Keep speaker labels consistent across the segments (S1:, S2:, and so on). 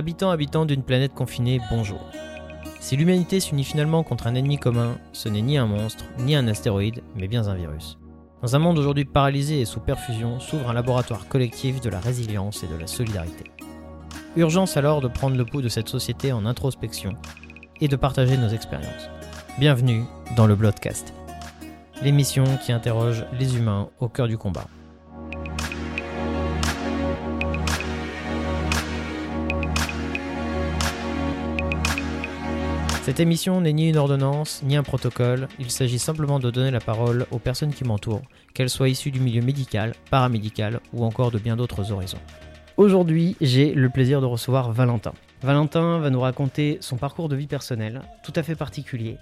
S1: Habitants, habitants d'une planète confinée, bonjour. Si l'humanité s'unit finalement contre un ennemi commun, ce n'est ni un monstre, ni un astéroïde, mais bien un virus. Dans un monde aujourd'hui paralysé et sous perfusion, s'ouvre un laboratoire collectif de la résilience et de la solidarité. Urgence alors de prendre le pouls de cette société en introspection et de partager nos expériences. Bienvenue dans le Bloodcast, l'émission qui interroge les humains au cœur du combat. Cette émission n'est ni une ordonnance, ni un protocole, il s'agit simplement de donner la parole aux personnes qui m'entourent, qu'elles soient issues du milieu médical, paramédical ou encore de bien d'autres horizons. Aujourd'hui, j'ai le plaisir de recevoir Valentin. Valentin va nous raconter son parcours de vie personnel, tout à fait particulier,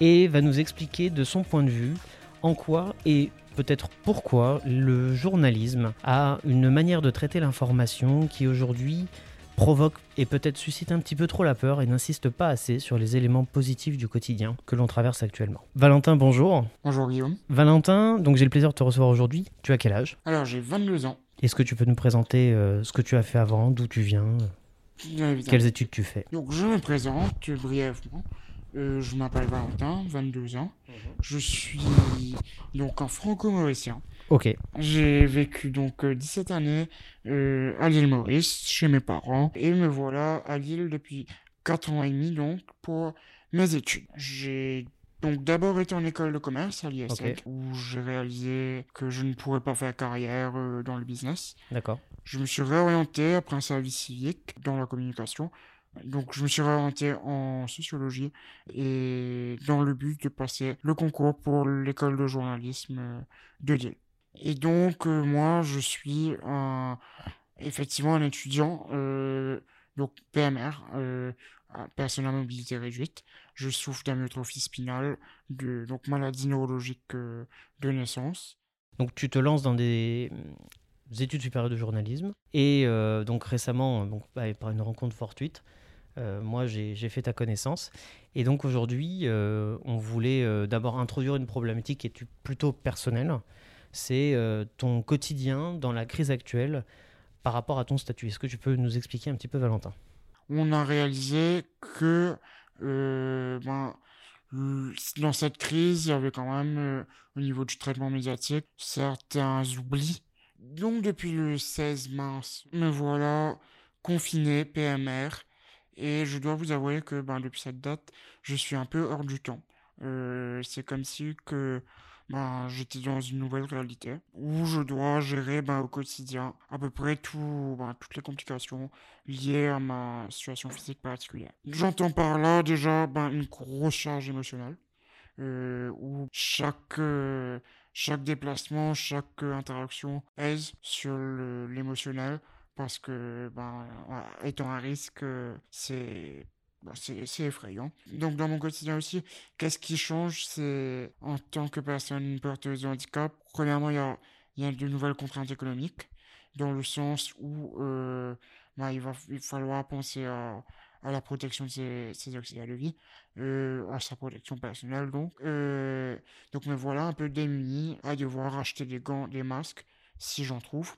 S1: et va nous expliquer de son point de vue en quoi et peut-être pourquoi le journalisme a une manière de traiter l'information qui aujourd'hui provoque et peut-être suscite un petit peu trop la peur et n'insiste pas assez sur les éléments positifs du quotidien que l'on traverse actuellement. Valentin, bonjour.
S2: Bonjour Guillaume.
S1: Valentin, donc j'ai le plaisir de te recevoir aujourd'hui. Tu as quel âge?
S2: Alors j'ai 22 ans.
S1: Est-ce que tu peux nous présenter euh, ce que tu as fait avant, d'où tu viens, quelles études tu fais?
S2: Donc je me présente brièvement. Euh, je m'appelle Valentin, 22 ans. Je suis donc un franco-mauricien.
S1: Ok,
S2: J'ai vécu donc euh, 17 années euh, à l'île Maurice chez mes parents et me voilà à Lille depuis 4 ans et demi donc pour mes études. J'ai donc d'abord été en école de commerce à l'ISEC où j'ai réalisé que je ne pourrais pas faire carrière euh, dans le business.
S1: d'accord.
S2: Je me suis réorienté après un service civique dans la communication. Donc, je me suis réorienté en sociologie et dans le but de passer le concours pour l'école de journalisme euh, de Lille. Et donc, euh, moi, je suis effectivement un étudiant, euh, donc PMR, euh, personne à mobilité réduite. Je souffre d'amyotrophie spinale, donc maladie neurologique de naissance.
S1: Donc tu te lances dans des euh, études supérieures de journalisme et donc récemment, donc, bah, par une rencontre fortuite, moi j'ai fait ta connaissance et donc aujourd'hui on voulait d'abord introduire une problématique qui est plutôt personnelle, c'est euh, ton quotidien dans la crise actuelle par rapport à ton statut. Est-ce que tu peux nous expliquer un petit peu Valentin?
S2: On a réalisé que euh, ben, l- dans cette crise, il y avait quand même, euh, au niveau du traitement médiatique, certains oublis. Donc depuis le 16 mars, me voilà confiné, PMR, et je dois vous avouer que ben, depuis cette date, je suis un peu hors du temps. Euh, c'est comme si que ben, j'étais dans une nouvelle réalité où je dois gérer ben, au quotidien à peu près tout, ben, toutes les complications liées à ma situation physique particulière. J'entends par là déjà ben, une grosse charge émotionnelle euh, où chaque, euh, chaque déplacement, chaque euh, interaction pèse sur l'émotionnel parce que ben, étant un risque, c'est bah, c'est effrayant. Donc dans mon quotidien aussi, qu'est-ce qui change? C'est en tant que personne porteuse de handicap, premièrement, il y a, y a de nouvelles contraintes économiques, dans le sens où euh, bah, il va il va falloir penser à, à la protection de ses, ses auxiliaires de vie, euh, à sa protection personnelle donc. Euh, donc me voilà un peu démuni à devoir acheter des gants, des masques, si j'en trouve.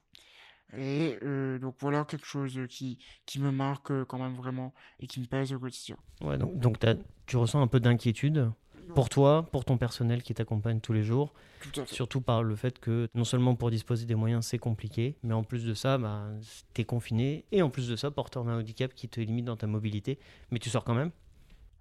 S2: Et euh, donc voilà quelque chose qui, qui me marque quand même vraiment et qui me pèse au quotidien.
S1: Ouais, donc, donc tu ressens un peu d'inquiétude pour toi, pour ton personnel qui t'accompagne tous les jours.
S2: Tout à fait.
S1: Surtout par le fait que non seulement pour disposer des moyens c'est compliqué, mais en plus de ça, bah, t'es confiné et en plus de ça, porteur d'un handicap qui te limite dans ta mobilité. Mais tu sors quand même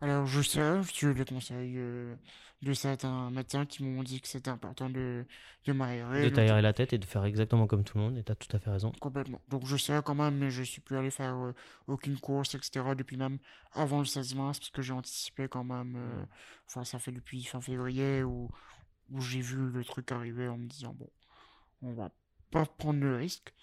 S2: Alors je sais, sur les conseils euh, de certains médecins qui m'ont dit que c'était important de, de m'aérer.
S1: de
S2: donc-
S1: t'aérer la tête et de faire exactement comme tout le monde, et t'as tout à fait raison.
S2: Complètement. Donc je sais quand même, mais je suis plus allé faire euh, aucune course, etc. depuis même avant le 16 mars, parce que j'ai anticipé quand même. euh, Enfin, ça fait depuis fin février où, où j'ai vu le truc arriver en me disant, bon, on va pas prendre le risque.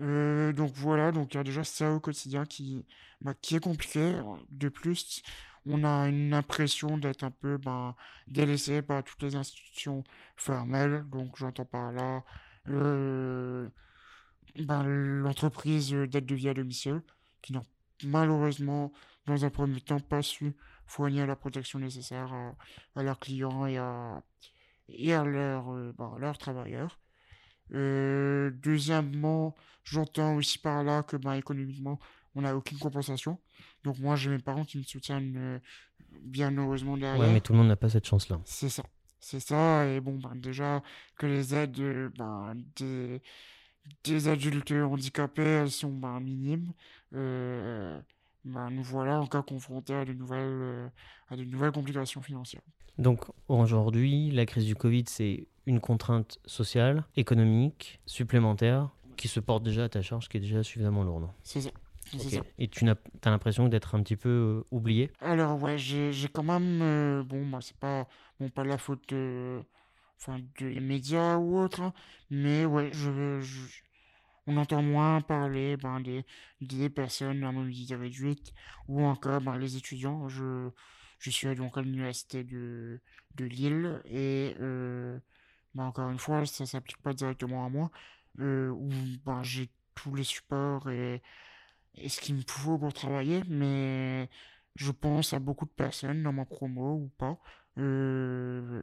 S2: Euh, donc voilà, donc il y a déjà ça au quotidien qui, bah, qui est compliqué. De plus, on a une impression d'être un peu ben, délaissé par toutes les institutions formelles. Donc j'entends par là euh, ben, l'entreprise d'aide de vie à domicile qui n'ont malheureusement, dans un premier temps, pas su fournir la protection nécessaire à, leurs clients et à, et à leurs, euh, ben, leurs travailleurs. Euh, deuxièmement, j'entends aussi par là que ben, économiquement, on n'a aucune compensation. Donc moi, j'ai mes parents qui me soutiennent euh, bien heureusement derrière.
S1: Ouais, mais tout le monde n'a pas cette chance-là.
S2: C'est ça. C'est ça. Et bon, ben, déjà, que les aides euh, ben, des, des adultes handicapés, elles sont ben, minimes. Euh, ben, nous voilà encore confrontés à de nouvelles, euh, à de nouvelles complications financières.
S1: Donc aujourd'hui, la crise du Covid, c'est une contrainte sociale, économique, supplémentaire, qui se porte déjà à ta charge, qui est déjà suffisamment lourde.
S2: C'est ça.
S1: Et tu as l'impression d'être un petit peu euh, oublié?
S2: Alors ouais, j'ai quand même euh, bon bah c'est pas bon pas la faute de enfin des médias ou autre hein, mais ouais, je, je- on entend moins parler ben des des personnes à mobilité réduite ou encore ben, les étudiants. Je je suis donc à l'université de de Lille et euh, ben, encore une fois, ça s'applique pas directement à moi où ben j'ai tous les supports et et ce qu'il me faut pour travailler, mais je pense à beaucoup de personnes dans ma promo ou pas, euh,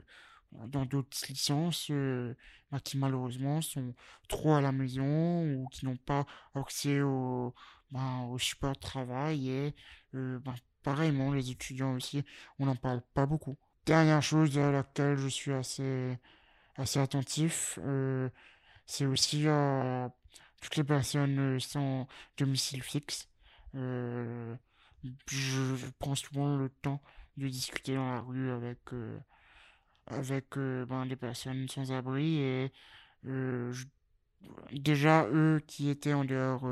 S2: dans d'autres licences, euh, bah, qui malheureusement sont trop à la maison ou qui n'ont pas accès au, bah, au support de travail et euh, bah, pareillement les étudiants aussi, on n'en parle pas beaucoup. Dernière chose à laquelle je suis assez, assez attentif, euh, c'est aussi à toutes les personnes euh, sans domicile fixe. Euh, je, prends souvent le temps de discuter dans la rue avec, euh, avec ben, des personnes sans abri et déjà eux qui étaient en dehors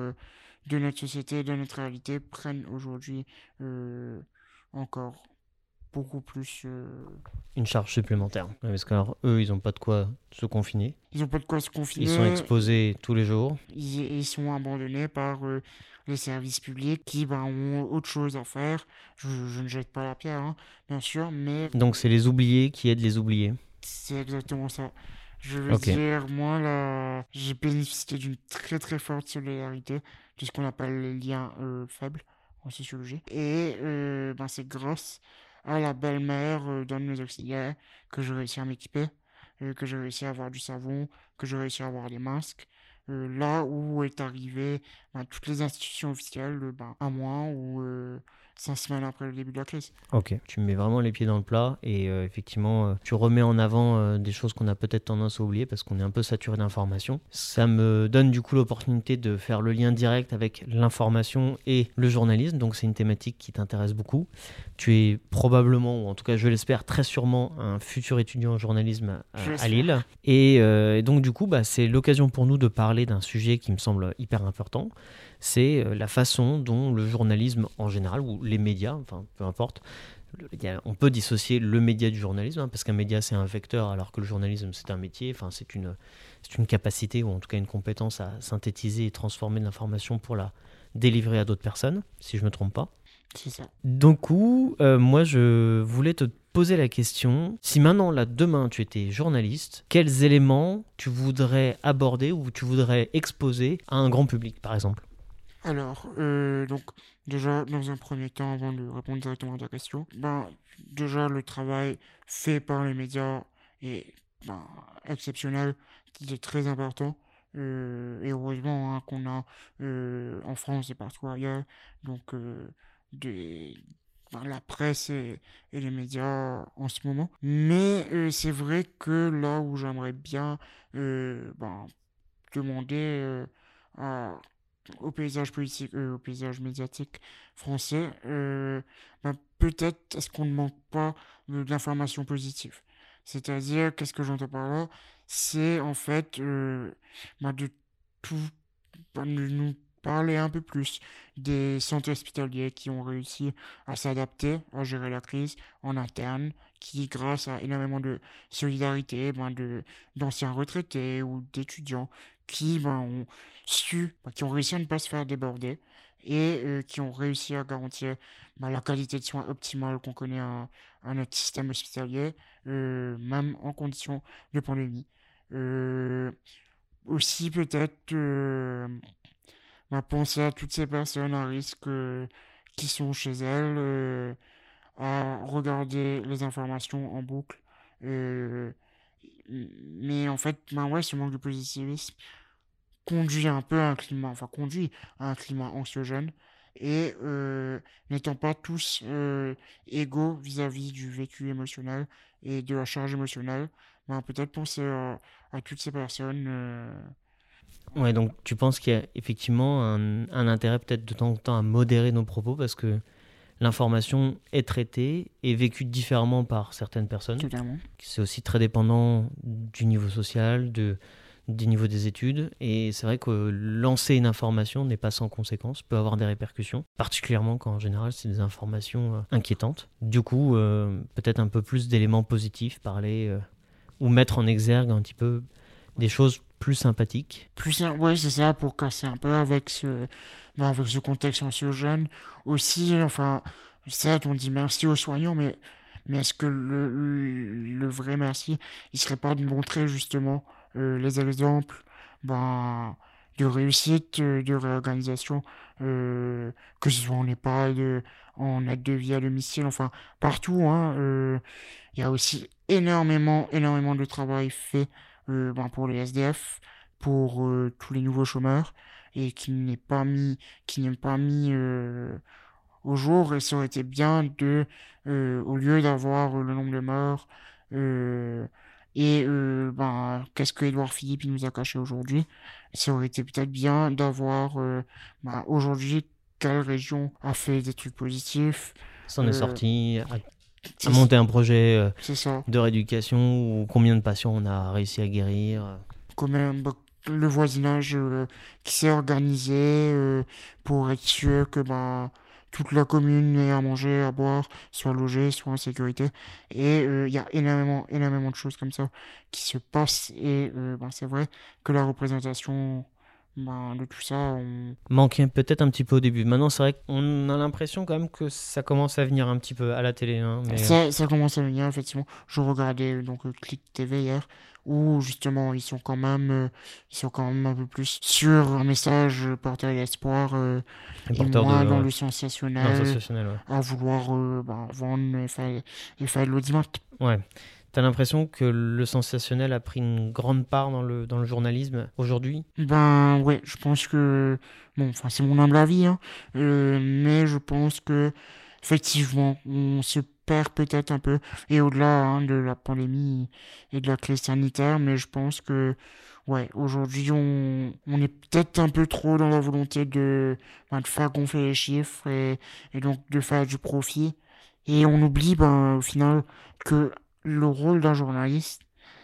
S2: de notre société, de notre réalité, prennent aujourd'hui encore beaucoup plus. euh,
S1: Une charge supplémentaire. Ouais, Parce que alors, eux, ils n'ont pas de quoi se confiner.
S2: ils n'ont pas de quoi se confiner.
S1: Ils sont exposés tous les jours.
S2: ils, ils sont abandonnés par euh, les services publics qui ben, ont autre chose à faire. Je, je ne jette pas la pierre, hein, bien sûr, mais
S1: Donc c'est les oubliés qui aident les oubliés.
S2: c'est exactement ça. Je veux dire, moi, là, j'ai bénéficié d'une très très forte solidarité de ce qu'on appelle les liens euh, faibles en sociologie. Et euh, ben, c'est grâce à la belle-mère euh, d'un de mes auxiliaires que j'ai réussi à m'équiper, euh, que j'ai réussi à avoir du savon, que j'ai réussi à avoir des masques. Euh, là où est arrivé ben, toutes les institutions officielles ben, mois ou euh, cinq semaines après le début de la crise.
S1: Ok. Tu mets vraiment les pieds dans le plat et euh, effectivement, euh, tu remets en avant euh, des choses qu'on a peut-être tendance à oublier parce qu'on est un peu saturé d'informations. Ça me donne du coup l'opportunité de faire le lien direct avec l'information et le journalisme. Donc c'est une thématique qui t'intéresse beaucoup. Tu es probablement, ou en tout cas je l'espère très sûrement, un futur étudiant en journalisme à. Lille. Et, et donc du coup, bah, c'est l'occasion pour nous de parler d'un sujet qui me semble hyper important. C'est euh, la façon dont le journalisme en général, ou les médias, enfin peu importe, on peut dissocier le média du journalisme, hein, parce qu'un média c'est un vecteur, alors que le journalisme c'est un métier, enfin c'est une, c'est une capacité, ou en tout cas une compétence à synthétiser et transformer de l'information pour la délivrer à d'autres personnes, si je ne me trompe pas.
S2: C'est ça.
S1: Coup, euh, moi, je voulais te poser la question, si maintenant, là, demain, tu étais journaliste, quels éléments tu voudrais aborder ou tu voudrais exposer à un grand public, par exemple?
S2: Alors, euh, donc, déjà, dans un premier temps, avant de répondre directement à ta question, ben, déjà, le travail fait par les médias est ben, exceptionnel, il est très important. Euh, et heureusement hein, qu'on a euh, en France et partout ailleurs, donc des, ben, la presse et, et les médias en ce moment. Mais c'est vrai que là où j'aimerais bien ben, demander à au paysage politique, euh, au paysage médiatique français, euh, ben, peut-être est-ce qu'on ne manque pas de- d'informations positives. C'est-à-dire, qu'est-ce que j'entends par là? C'est en fait euh, ben, de tout, ben, de nous parler un peu plus des centres hospitaliers qui ont réussi à s'adapter, à gérer la crise en interne, qui, grâce à énormément de solidarité, ben, de, d'anciens retraités ou d'étudiants, qui ben, ont su, bah, qui ont réussi à ne pas se faire déborder et euh, qui ont réussi à garantir bah, la qualité de soins optimale qu'on connaît à, notre système hospitalier, euh, même en conditions de pandémie. Euh, aussi peut-être penser à toutes ces personnes à risque qui sont chez elles, à regarder les informations en boucle. Mais en fait, ben ouais, ce manque de positivisme conduit un peu à un climat, enfin conduit à un climat anxiogène et euh, n'étant pas tous euh, égaux vis-à-vis du vécu émotionnel et de la charge émotionnelle, ben, peut-être penser à, à toutes ces personnes. euh,
S1: Ouais, donc tu penses qu'il y a effectivement un, un intérêt peut-être de temps en temps à modérer nos propos parce que l'information est traitée et vécue différemment par certaines personnes. C'est aussi très dépendant du niveau social, de, du niveau des études. Et c'est vrai que lancer une information n'est pas sans conséquence, peut avoir des répercussions, particulièrement quand en général c'est des informations euh, inquiétantes. Du coup, euh, peut-être un peu plus d'éléments positifs, parler euh, ou mettre en exergue un petit peu des choses plus sympathiques.
S2: Plus, ouais, c'est ça, pour casser un peu avec ce, avec ce contexte anxiogène. Aussi, enfin, certes, on dit merci aux soignants, mais, mais est-ce que le, le, vrai merci, il serait pas de montrer justement euh, les exemples ben, de réussite, euh, de réorganisation, euh, que ce soit en EHPAD, en aide de vie à domicile, enfin, partout, hein, euh, il y a aussi énormément, énormément de travail fait ben, pour les SDF, pour tous les nouveaux chômeurs, et qui n'est pas mis, qui n'est pas mis euh, au jour. Et ça aurait été bien de, euh, au lieu d'avoir euh, le nombre de morts, et ben, qu'est-ce que Édouard Philippe il nous a caché aujourd'hui, ça aurait été peut-être bien d'avoir ben, aujourd'hui quelle région a fait des trucs positifs.
S1: S'en est sorti, à, monter un projet de rééducation ou combien de patients on a réussi à guérir.
S2: bah, le voisinage euh, qui s'est organisé euh, pour être sûr que bah, toute la commune ait à manger, à boire, soit logée, soit en sécurité. Et euh, il y a énormément, énormément de choses comme ça qui se passent. Et bah, c'est vrai que la représentation bah, de tout ça, on...
S1: Manquait peut-être un petit peu au début. Maintenant, c'est vrai qu'on a l'impression quand même que ça commence à venir un petit peu à la télé. hein, mais,
S2: ça, ça commence à venir, effectivement. Je regardais donc Click TV hier, où justement ils sont quand même, euh, ils sont quand même un peu plus sur un message euh, porté à l'espoir. euh, et moins
S1: de
S2: dans
S1: ouais,
S2: le sensationnel,
S1: ouais.
S2: à vouloir euh, bah, vendre et faire, et faire l'audimat.
S1: Ouais. T'as l'impression que le sensationnel a pris une grande part dans le, dans le journalisme aujourd'hui?
S2: Ben ouais, je pense que, bon, enfin c'est mon humble avis, hein, mais je pense que effectivement, on se perd peut-être un peu, et au-delà hein, de la pandémie et de la crise sanitaire, mais je pense que, ouais, aujourd'hui on, on est peut-être un peu trop dans la volonté de, ben, de faire gonfler les chiffres et, donc de faire du profit, et on oublie ben, au final que le rôle d'un journaliste,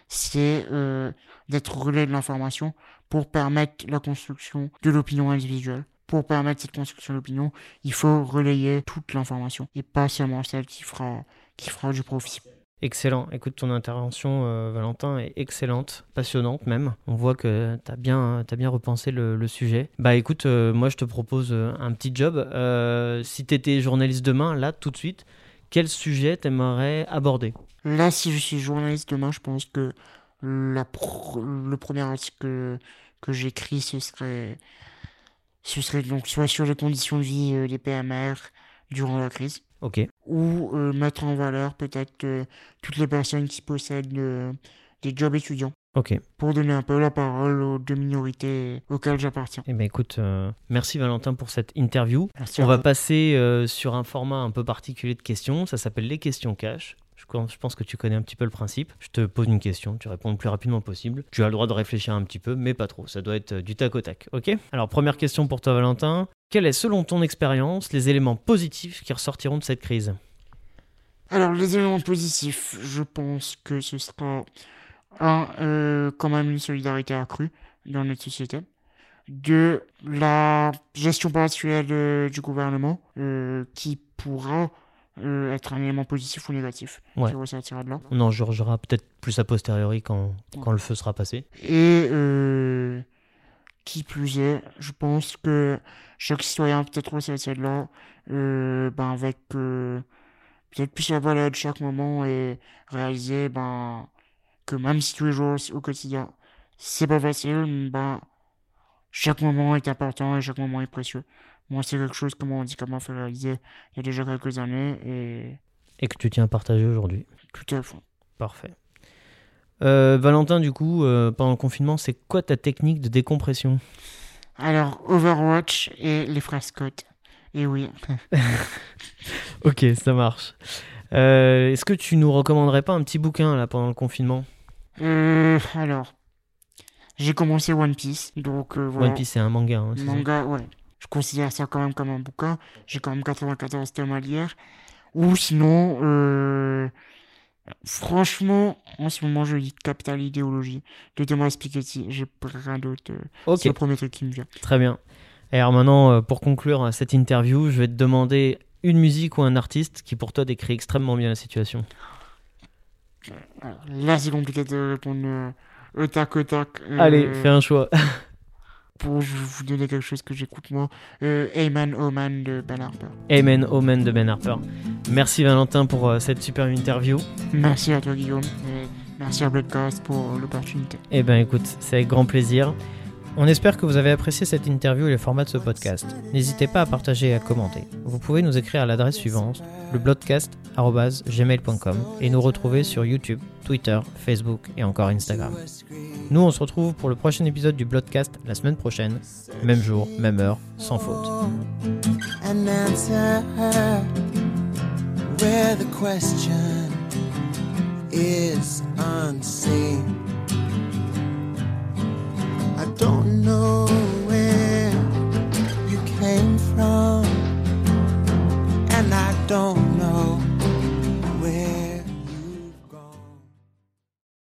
S2: c'est euh, d'être relais de l'information pour permettre la construction de l'opinion individuelle. Pour permettre cette construction d'opinion, il faut relayer toute l'information et pas seulement celle qui fera, qui fera du profit.
S1: Excellent. Écoute, ton intervention, euh, Valentin, est excellente, passionnante même. On voit que tu as bien, t'as bien repensé le, le sujet. Bah écoute, euh, moi je te propose euh, un petit job. Euh, si tu étais journaliste demain, là, tout de suite, quel sujet t'aimerais aborder?
S2: Là, si je suis journaliste demain, je pense que la le premier article que, que j'écris, ce serait, ce serait donc soit sur les conditions de vie euh, des PMR durant la crise,
S1: Ok.
S2: ou euh, mettre en valeur peut-être euh, toutes les personnes qui possèdent euh, des jobs étudiants,
S1: Ok.
S2: pour donner un peu la parole aux deux minorités auxquelles j'appartiens.
S1: Eh ben écoute, euh, merci Valentin pour cette interview.
S2: Merci
S1: On va
S2: vous.
S1: passer euh, sur un format un peu particulier de questions. Ça s'appelle les questions cash. Je pense que tu connais un petit peu le principe. Je te pose une question, tu réponds le plus rapidement possible. Tu as le droit de réfléchir un petit peu, mais pas trop. Ça doit être euh, du tac au tac. Ok? Alors, première question pour toi, Valentin. Quels est, selon ton expérience, les éléments positifs qui ressortiront de cette crise?
S2: Alors, les éléments positifs, je pense que ce sera, un, euh, quand même une solidarité accrue dans notre société. Deux, la gestion partielle euh, du gouvernement, qui pourra euh, être un élément positif ou négatif,
S1: Ouais.
S2: qui ressortira de là.
S1: On en jugera peut-être plus a posteriori quand, quand le feu sera passé.
S2: Et euh, qui plus est, je pense que chaque citoyen peut-être ressortir de là, euh, ben avec euh, peut-être plus la valeur de chaque moment et réaliser ben que même si tous les jours au quotidien c'est pas facile, ben chaque moment est important et chaque moment est précieux. Moi, c'est quelque chose que mon handicap m'a fait réaliser il y a déjà quelques années et
S1: Et que tu tiens à partager aujourd'hui.
S2: tout à fait.
S1: Parfait. Euh, Valentin, du coup, euh, pendant le confinement, c'est quoi ta technique de décompression?
S2: Alors, Overwatch et les Scott. Et oui.
S1: ok, ça marche. Euh, Est-ce que tu nous recommanderais pas un petit bouquin là pendant le confinement?
S2: Alors, j'ai commencé One Piece, donc voilà.
S1: One Piece, c'est un manga. hein, ça?
S2: Manga, ouais. Je considère ça quand même comme un bouquin. J'ai quand même 94 tomes à lire. Ou sinon, euh, franchement, en ce moment, je lis Capital Idéologie de Thomas Piketty. J'ai rien d'autre. euh,
S1: Ok,
S2: C'est le premier truc qui me vient.
S1: très bien. Et alors maintenant, euh, pour conclure cette interview, je vais te demander une musique ou un artiste qui pour toi décrit extrêmement bien la situation.
S2: Là, c'est compliqué de répondre au tac au tac. Euh,
S1: Allez, fais un choix.
S2: Pour vous donner quelque chose que j'écoute moi. Euh, Amen, Oh Man de Ben Harper.
S1: Amen, Omen de Ben Harper. Merci Valentin pour euh, cette super interview.
S2: Merci à toi, Guillaume. Et merci à Bloodcast pour l'opportunité.
S1: Eh ben écoute, c'est avec grand plaisir. On espère que vous avez apprécié cette interview et le format de ce podcast. N'hésitez pas à partager et à commenter. Vous pouvez nous écrire à l'adresse suivante, leblogcast.gmail.com et nous retrouver sur YouTube, Twitter, Facebook et encore Instagram. Nous on se retrouve pour le prochain épisode du Bloodcast la semaine prochaine, même jour, même heure, sans faute.
S3: don't know where you came from, and I don't.